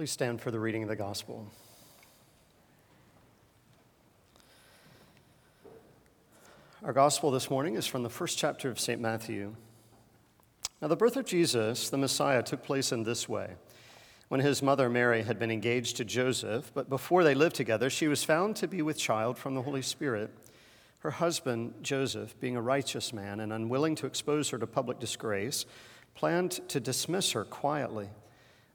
Please stand for the reading of the gospel. Our gospel this morning is from the first chapter of St. Matthew. Now, the birth of Jesus, the Messiah, took place in this way. When his mother Mary had been engaged to Joseph, but before they lived together, she was found to be with child from the Holy Spirit. Her husband, Joseph, being a righteous man and unwilling to expose her to public disgrace, planned to dismiss her quietly.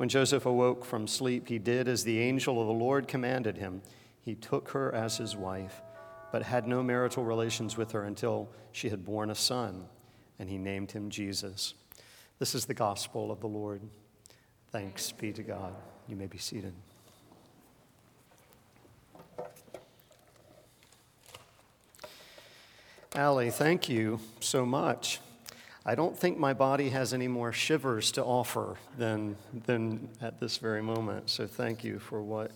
When Joseph awoke from sleep, he did as the angel of the Lord commanded him. He took her as his wife, but had no marital relations with her until she had borne a son, and he named him Jesus. This is the gospel of the Lord. Thanks be to God. You may be seated. Allie, thank you so much. I don't think my body has any more shivers to offer than, than at this very moment. So thank you for what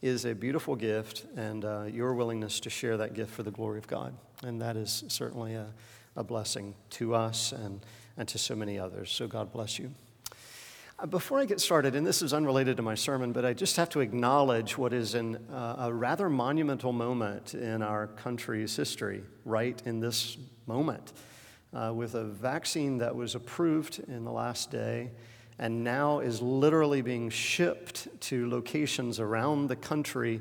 is a beautiful gift and uh, your willingness to share that gift for the glory of God. And that is certainly a, a blessing to us and, and to so many others. So God bless you. Uh, before I get started, and this is unrelated to my sermon, but I just have to acknowledge what is an, uh, a rather monumental moment in our country's history, right in this moment uh, with a vaccine that was approved in the last day and now is literally being shipped to locations around the country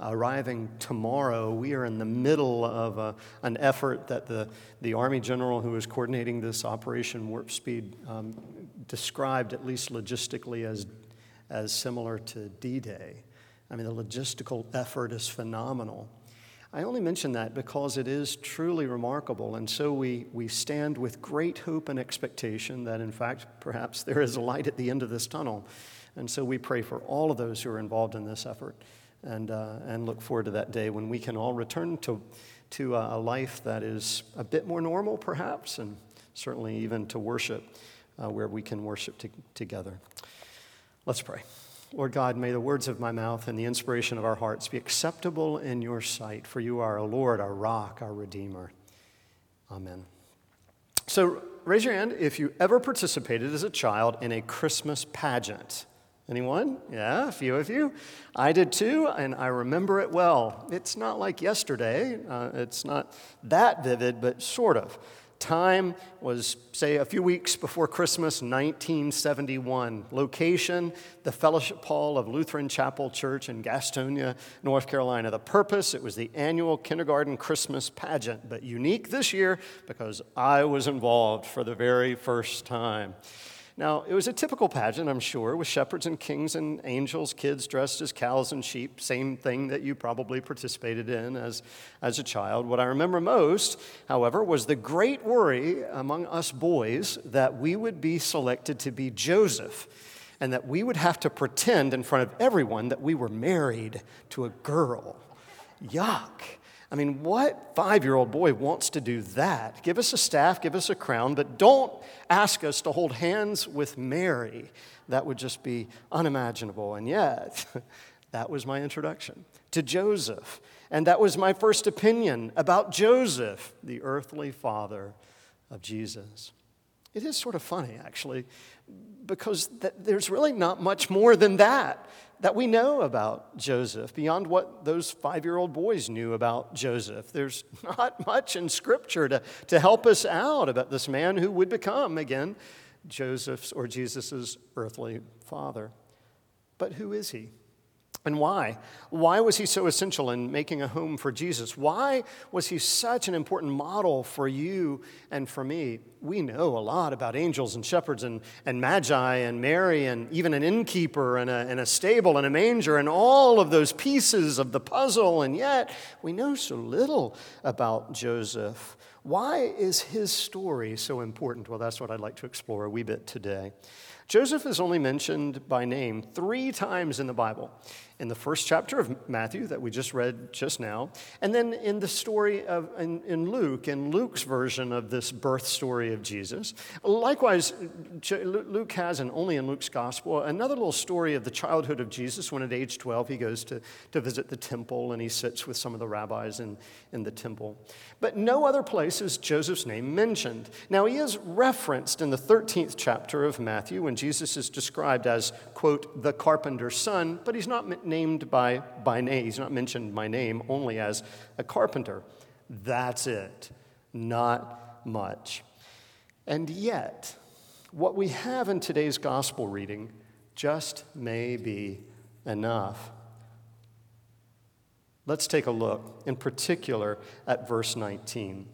arriving tomorrow. We are in the middle of a, an effort that the, the Army general who is coordinating this Operation Warp Speed um, described, at least logistically, as, as similar to D Day. I mean, the logistical effort is phenomenal. I only mention that because it is truly remarkable. And so we, we stand with great hope and expectation that, in fact, perhaps there is a light at the end of this tunnel. And so we pray for all of those who are involved in this effort and, uh, and look forward to that day when we can all return to, to a life that is a bit more normal, perhaps, and certainly even to worship uh, where we can worship to, together. Let's pray. Lord God, may the words of my mouth and the inspiration of our hearts be acceptable in your sight, for you are a Lord, our rock, our Redeemer. Amen. So raise your hand if you ever participated as a child in a Christmas pageant. Anyone? Yeah, a few of you. I did too, and I remember it well. It's not like yesterday, uh, it's not that vivid, but sort of. Time was, say, a few weeks before Christmas, 1971. Location, the Fellowship Hall of Lutheran Chapel Church in Gastonia, North Carolina. The purpose, it was the annual kindergarten Christmas pageant, but unique this year because I was involved for the very first time. Now, it was a typical pageant, I'm sure, with shepherds and kings and angels, kids dressed as cows and sheep, same thing that you probably participated in as, as a child. What I remember most, however, was the great worry among us boys that we would be selected to be Joseph and that we would have to pretend in front of everyone that we were married to a girl. Yuck. I mean, what five year old boy wants to do that? Give us a staff, give us a crown, but don't ask us to hold hands with Mary. That would just be unimaginable. And yet, that was my introduction to Joseph. And that was my first opinion about Joseph, the earthly father of Jesus. It is sort of funny, actually, because th- there's really not much more than that that we know about Joseph beyond what those five year old boys knew about Joseph. There's not much in Scripture to, to help us out about this man who would become, again, Joseph's or Jesus' earthly father. But who is he? And why? Why was he so essential in making a home for Jesus? Why was he such an important model for you and for me? We know a lot about angels and shepherds and, and magi and Mary and even an innkeeper and a, and a stable and a manger and all of those pieces of the puzzle, and yet we know so little about Joseph. Why is his story so important? Well, that's what I'd like to explore a wee bit today. Joseph is only mentioned by name three times in the Bible in the first chapter of Matthew that we just read just now, and then in the story of in, in, Luke, in Luke's version of this birth story of Jesus. Likewise, Luke has, and only in Luke's gospel, another little story of the childhood of Jesus when at age 12 he goes to, to visit the temple and he sits with some of the rabbis in, in the temple. But no other place is Joseph's name mentioned. Now, he is referenced in the 13th chapter of Matthew when Jesus is described as, quote, the carpenter's son, but he's not named by, by name. He's not mentioned by name, only as a carpenter. That's it. Not much. And yet, what we have in today's gospel reading just may be enough. Let's take a look, in particular, at verse 19.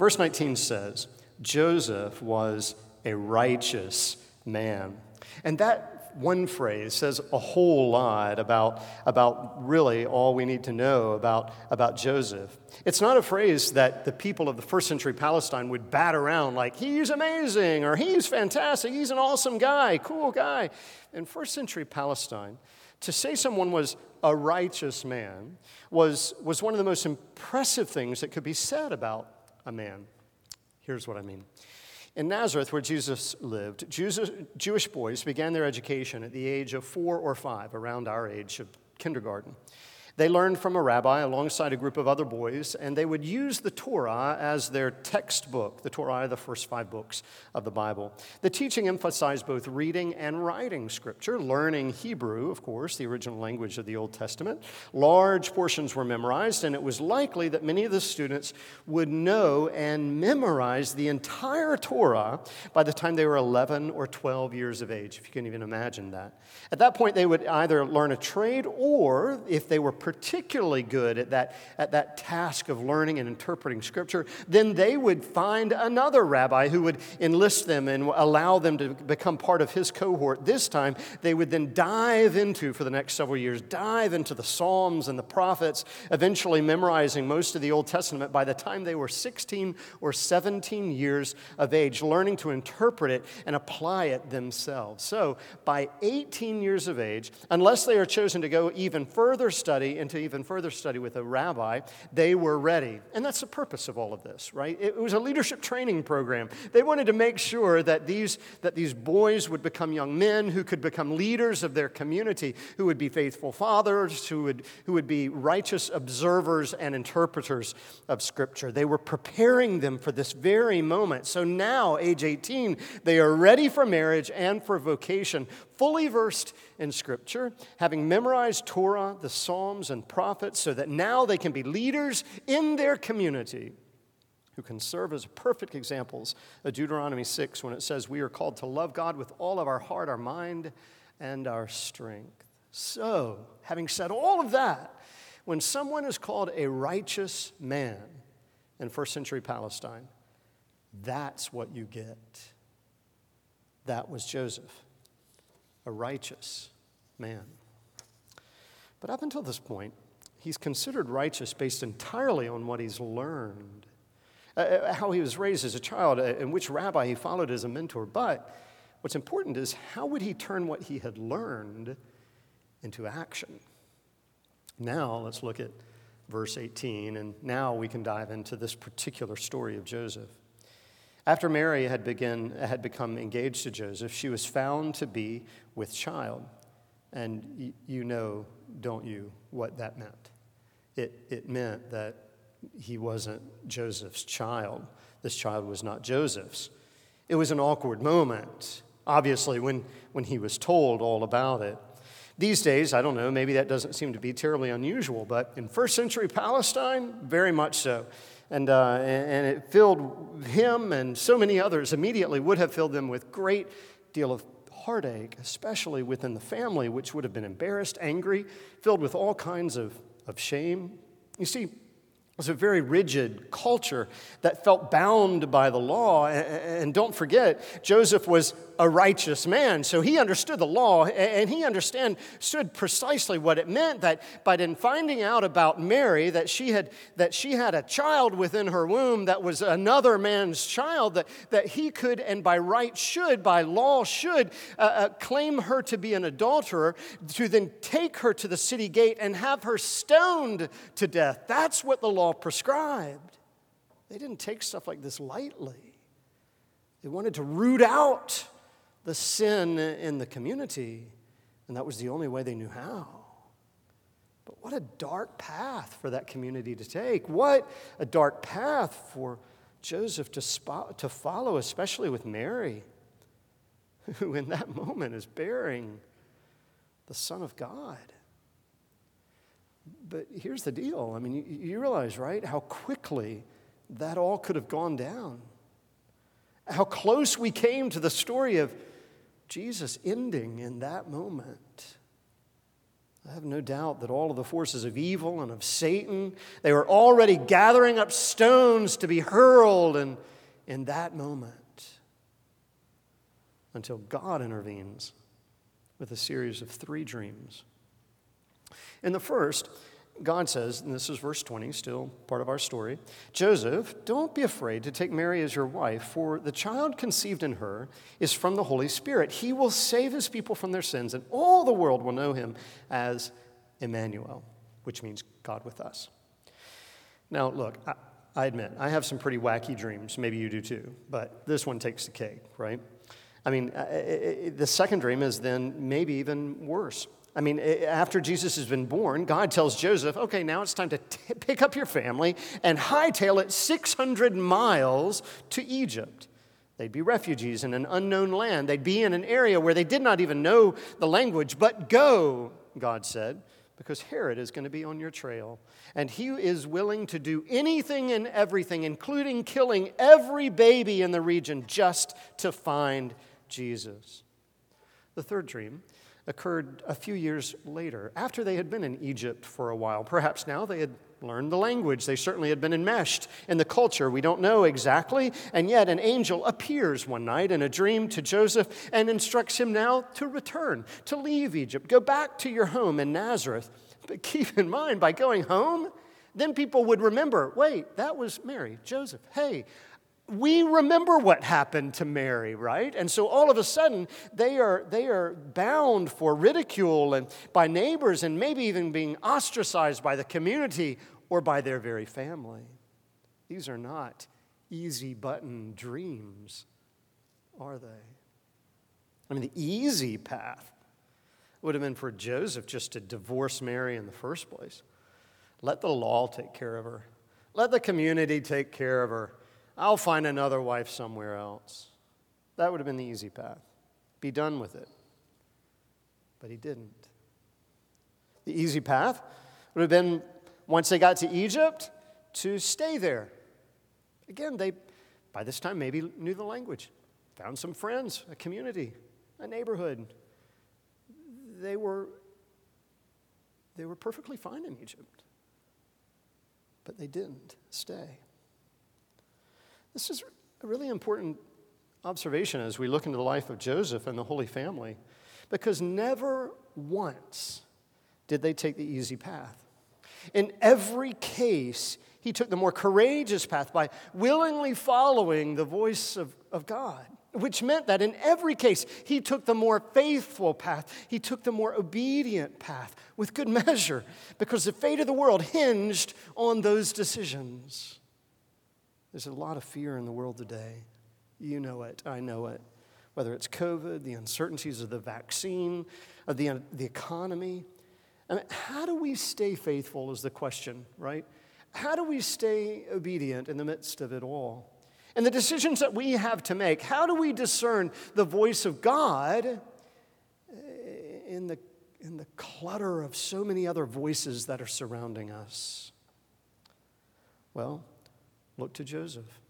Verse 19 says, Joseph was a righteous man. And that one phrase says a whole lot about, about really all we need to know about, about Joseph. It's not a phrase that the people of the first century Palestine would bat around like, he's amazing, or he's fantastic, he's an awesome guy, cool guy. In first century Palestine, to say someone was a righteous man was, was one of the most impressive things that could be said about a man. Here's what I mean. In Nazareth, where Jesus lived, Jewish boys began their education at the age of four or five, around our age of kindergarten. They learned from a rabbi alongside a group of other boys, and they would use the Torah as their textbook. The Torah the first five books of the Bible. The teaching emphasized both reading and writing scripture, learning Hebrew, of course, the original language of the Old Testament. Large portions were memorized, and it was likely that many of the students would know and memorize the entire Torah by the time they were 11 or 12 years of age, if you can even imagine that. At that point, they would either learn a trade or, if they were particularly good at that, at that task of learning and interpreting Scripture, then they would find another rabbi who would enlist them and allow them to become part of his cohort. This time, they would then dive into, for the next several years, dive into the Psalms and the prophets, eventually memorizing most of the Old Testament by the time they were 16 or 17 years of age, learning to interpret it and apply it themselves. So, by 18 years of age, unless they are chosen to go even further study, into even further study with a rabbi, they were ready. And that's the purpose of all of this, right? It was a leadership training program. They wanted to make sure that these, that these boys would become young men who could become leaders of their community, who would be faithful fathers, who would, who would be righteous observers and interpreters of Scripture. They were preparing them for this very moment. So now, age 18, they are ready for marriage and for vocation, fully versed in Scripture, having memorized Torah, the Psalms, and prophets, so that now they can be leaders in their community who can serve as perfect examples of Deuteronomy 6 when it says, We are called to love God with all of our heart, our mind, and our strength. So, having said all of that, when someone is called a righteous man in first century Palestine, that's what you get. That was Joseph a righteous man. But up until this point, he's considered righteous based entirely on what he's learned, uh, uh how he was raised as a child, uh, and which rabbi he followed as a mentor. But what's important is how would he turn what he had learned into action? Now, let's look at verse 18, and now we can dive into this particular story of Joseph. After Mary had, begin, had become engaged to Joseph, she was found to be with child. And you know, don't you, what that meant? It, it meant that he wasn't Joseph's child. This child was not Joseph's. It was an awkward moment, obviously, when, when he was told all about it. These days, I don't know, maybe that doesn't seem to be terribly unusual, but in first century Palestine, very much so and, uh, and it filled him and so many others immediately would have filled them with great deal of heartache, especially within the family, which would have been embarrassed, angry, filled with all kinds of, of shame. You see, it was a very rigid culture that felt bound by the law. And don't forget, Joseph was a righteous man, so he understood the law and he understood precisely what it meant that, but in finding out about Mary, that she had, that she had a child within her womb that was another man's child, that, that he could and by right should, by law should, uh, uh, claim her to be an adulterer, to then take her to the city gate and have her stoned to death. That's what the law prescribed. They didn't take stuff like this lightly. They wanted to root out the sin in the community, and that was the only way they knew how. But what a dark path for that community to take. What a dark path for Joseph to, spot, to follow, especially with Mary, who in that moment is bearing the Son of God. But here's the deal I mean, you, you realize, right, how quickly that all could have gone down. How close we came to the story of Jesus ending in that moment. I have no doubt that all of the forces of evil and of Satan, they were already gathering up stones to be hurled in, in that moment until God intervenes with a series of three dreams. In the first, God says, and this is verse 20, still part of our story Joseph, don't be afraid to take Mary as your wife, for the child conceived in her is from the Holy Spirit. He will save his people from their sins, and all the world will know him as Emmanuel, which means God with us. Now, look, I, I admit, I have some pretty wacky dreams. Maybe you do too, but this one takes the cake, right? I mean, the second dream is then maybe even worse. I mean, after Jesus has been born, God tells Joseph, okay, now it's time to t- pick up your family and hightail it 600 miles to Egypt. They'd be refugees in an unknown land. They'd be in an area where they did not even know the language. But go, God said, because Herod is going to be on your trail. And he is willing to do anything and everything, including killing every baby in the region, just to find Jesus. The third dream occurred a few years later, after they had been in Egypt for a while. Perhaps now they had learned the language. They certainly had been enmeshed in the culture. We don't know exactly. And yet, an angel appears one night in a dream to Joseph and instructs him now to return, to leave Egypt, go back to your home in Nazareth. But keep in mind, by going home, then people would remember wait, that was Mary, Joseph. Hey, we remember what happened to Mary, right? And so all of a sudden, they are, they are bound for ridicule and by neighbors and maybe even being ostracized by the community or by their very family. These are not easy button dreams, are they? I mean, the easy path would have been for Joseph just to divorce Mary in the first place. Let the law take care of her, let the community take care of her. I'll find another wife somewhere else. That would have been the easy path. Be done with it. But he didn't. The easy path would have been, once they got to Egypt, to stay there. Again, they, by this time, maybe knew the language, found some friends, a community, a neighborhood. They were, they were perfectly fine in Egypt. But they didn't stay. This is a really important observation as we look into the life of Joseph and the Holy Family, because never once did they take the easy path. In every case, he took the more courageous path by willingly following the voice of, of God, which meant that in every case, he took the more faithful path. He took the more obedient path with good measure, because the fate of the world hinged on those decisions. There's a lot of fear in the world today. You know it, I know it. Whether it's COVID, the uncertainties of the vaccine, of the, the economy. I mean, how do we stay faithful is the question, right? How do we stay obedient in the midst of it all? And the decisions that we have to make, how do we discern the voice of God eh, in the, in the clutter of so many other voices that are surrounding us? Well, Look to Joseph,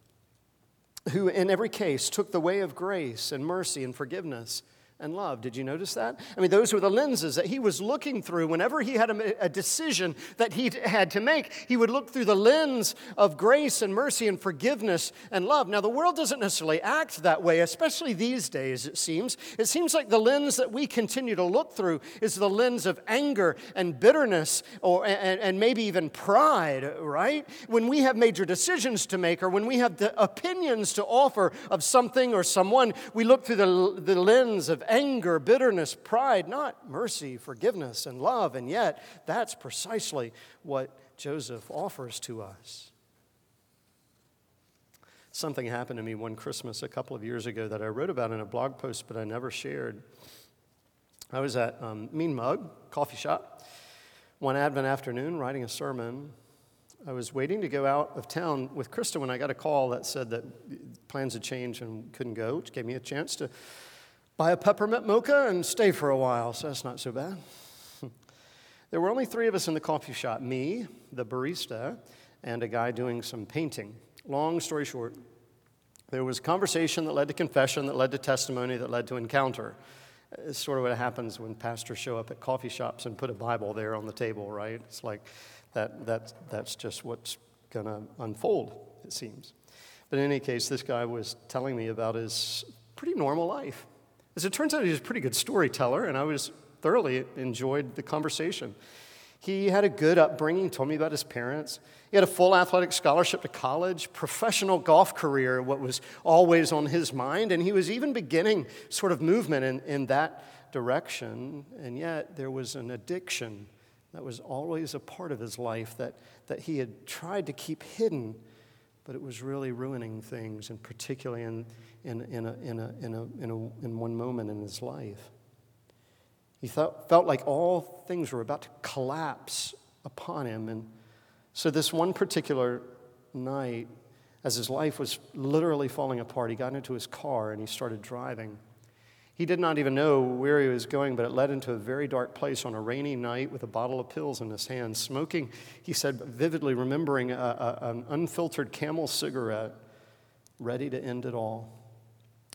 who in every case took the way of grace and mercy and forgiveness, and love. Did you notice that? I mean, those were the lenses that he was looking through whenever he had a, a, decision that he had to make. He would look through the lens of grace and mercy and forgiveness and love. Now, the world doesn't necessarily act that way, especially these days, it seems. It seems like the lens that we continue to look through is the lens of anger and bitterness or, and, and maybe even pride, right? When we have major decisions to make or when we have the opinions to offer of something or someone, we look through the, the lens of anger, bitterness, pride, not mercy, forgiveness, and love. And yet, that's precisely what Joseph offers to us. Something happened to me one Christmas a couple of years ago that I wrote about in a blog post, but I never shared. I was at um, Mean Mug coffee shop one Advent afternoon writing a sermon. I was waiting to go out of town with Krista when I got a call that said that plans had changed and couldn't go, which gave me a chance to buy a peppermint mocha and stay for a while, so that's not so bad. there were only three of us in the coffee shop me, the barista, and a guy doing some painting. Long story short, there was conversation that led to confession, that led to testimony, that led to encounter. It's sort of what happens when pastors show up at coffee shops and put a Bible there on the table, right? It's like that, that, that's just what's going to unfold, it seems. But in any case, this guy was telling me about his pretty normal life. As it turns out, he's a pretty good storyteller, and I was thoroughly enjoyed the conversation. He had a good upbringing, told me about his parents. He had a full athletic scholarship to college, professional golf career, what was always on his mind, and he was even beginning sort of movement in, in that direction. And yet, there was an addiction that was always a part of his life that, that he had tried to keep hidden, but it was really ruining things, and particularly in, in, in, a, in, a, in, a, in, a, in one moment in his life. He felt, felt like all things were about to collapse upon him. And so, this one particular night, as his life was literally falling apart, he got into his car and he started driving. He did not even know where he was going, but it led into a very dark place on a rainy night with a bottle of pills in his hand, smoking, he said, vividly remembering a, a, an unfiltered camel cigarette, ready to end it all.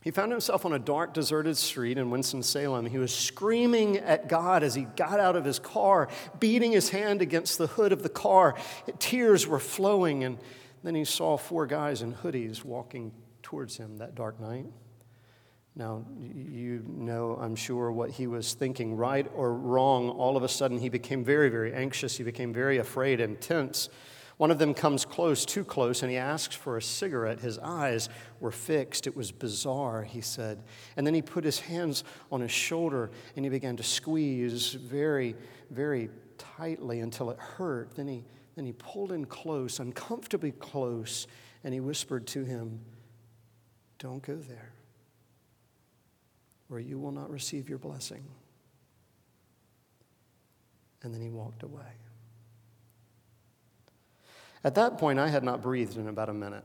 He found himself on a dark, deserted street in Winston-Salem. He was screaming at God as he got out of his car, beating his hand against the hood of the car. Tears were flowing, and then he saw four guys in hoodies walking towards him that dark night. Now, you know, I'm sure, what he was thinking, right or wrong. All of a sudden, he became very, very anxious. He became very afraid and tense. One of them comes close, too close, and he asks for a cigarette. His eyes were fixed. It was bizarre, he said. And then he put his hands on his shoulder and he began to squeeze very, very tightly until it hurt. Then he, then he pulled in close, uncomfortably close, and he whispered to him, Don't go there, or you will not receive your blessing. And then he walked away. At that point, I had not breathed in about a minute.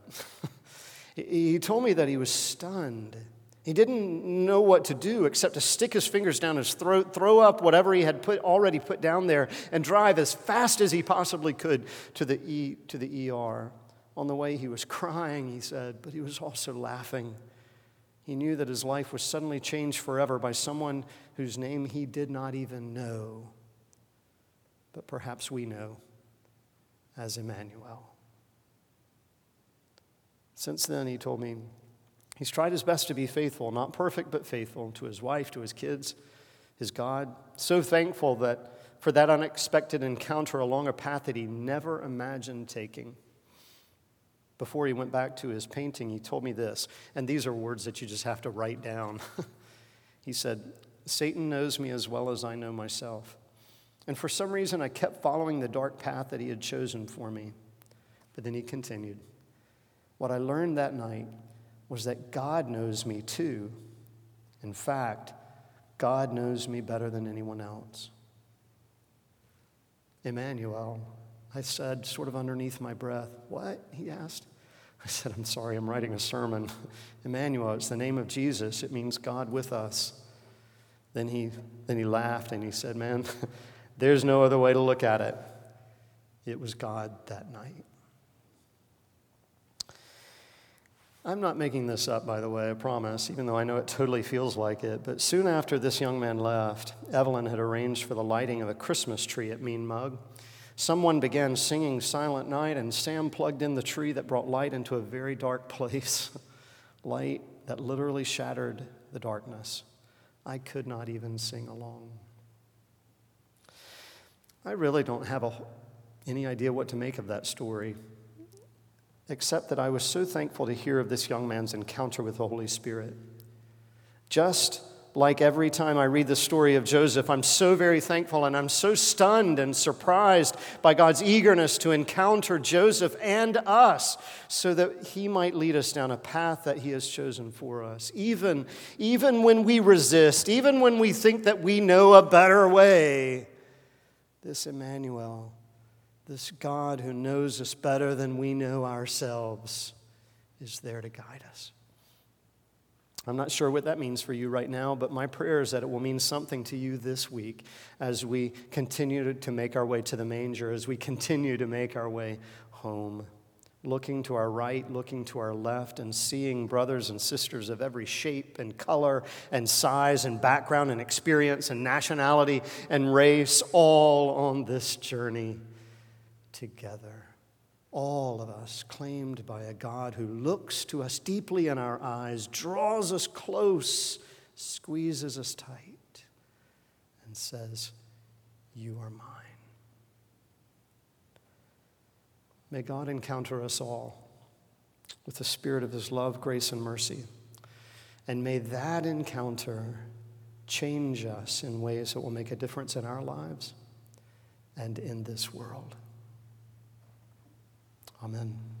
he told me that he was stunned. He didn't know what to do except to stick his fingers down his throat, throw up whatever he had put, already put down there, and drive as fast as he possibly could to the, e, to the ER. On the way, he was crying, he said, but he was also laughing. He knew that his life was suddenly changed forever by someone whose name he did not even know. But perhaps we know as Emmanuel. Since then, he told me he's tried his best to be faithful, not perfect, but faithful to his wife, to his kids, his God. So thankful that for that unexpected encounter along a path that he never imagined taking. Before he went back to his painting, he told me this, and these are words that you just have to write down. he said, Satan knows me as well as I know myself. And for some reason, I kept following the dark path that he had chosen for me. But then he continued. What I learned that night was that God knows me too. In fact, God knows me better than anyone else. Emmanuel, I said, sort of underneath my breath. What? He asked. I said, I'm sorry, I'm writing a sermon. Emmanuel, it's the name of Jesus. It means God with us. Then he, then he laughed and he said, Man, There's no other way to look at it. It was God that night. I'm not making this up, by the way, I promise, even though I know it totally feels like it. But soon after this young man left, Evelyn had arranged for the lighting of a Christmas tree at Mean Mug. Someone began singing Silent Night, and Sam plugged in the tree that brought light into a very dark place. light that literally shattered the darkness. I could not even sing along. I really don't have a, any idea what to make of that story except that I was so thankful to hear of this young man's encounter with the Holy Spirit. Just like every time I read the story of Joseph, I'm so very thankful and I'm so stunned and surprised by God's eagerness to encounter Joseph and us so that he might lead us down a path that he has chosen for us. Even, even when we resist, even when we think that we know a better way, this Emmanuel this God who knows us better than we know ourselves is there to guide us. I'm not sure what that means for you right now, but my prayer is that it will mean something to you this week as we continue to make our way to the manger, as we continue to make our way home. Looking to our right, looking to our left, and seeing brothers and sisters of every shape and color and size and background and experience and nationality and race all on this journey together. All of us claimed by a God who looks to us deeply in our eyes, draws us close, squeezes us tight, and says, You are mine. May God encounter us all with the spirit of his love, grace, and mercy. And may that encounter change us in ways that will make a difference in our lives and in this world. Amen.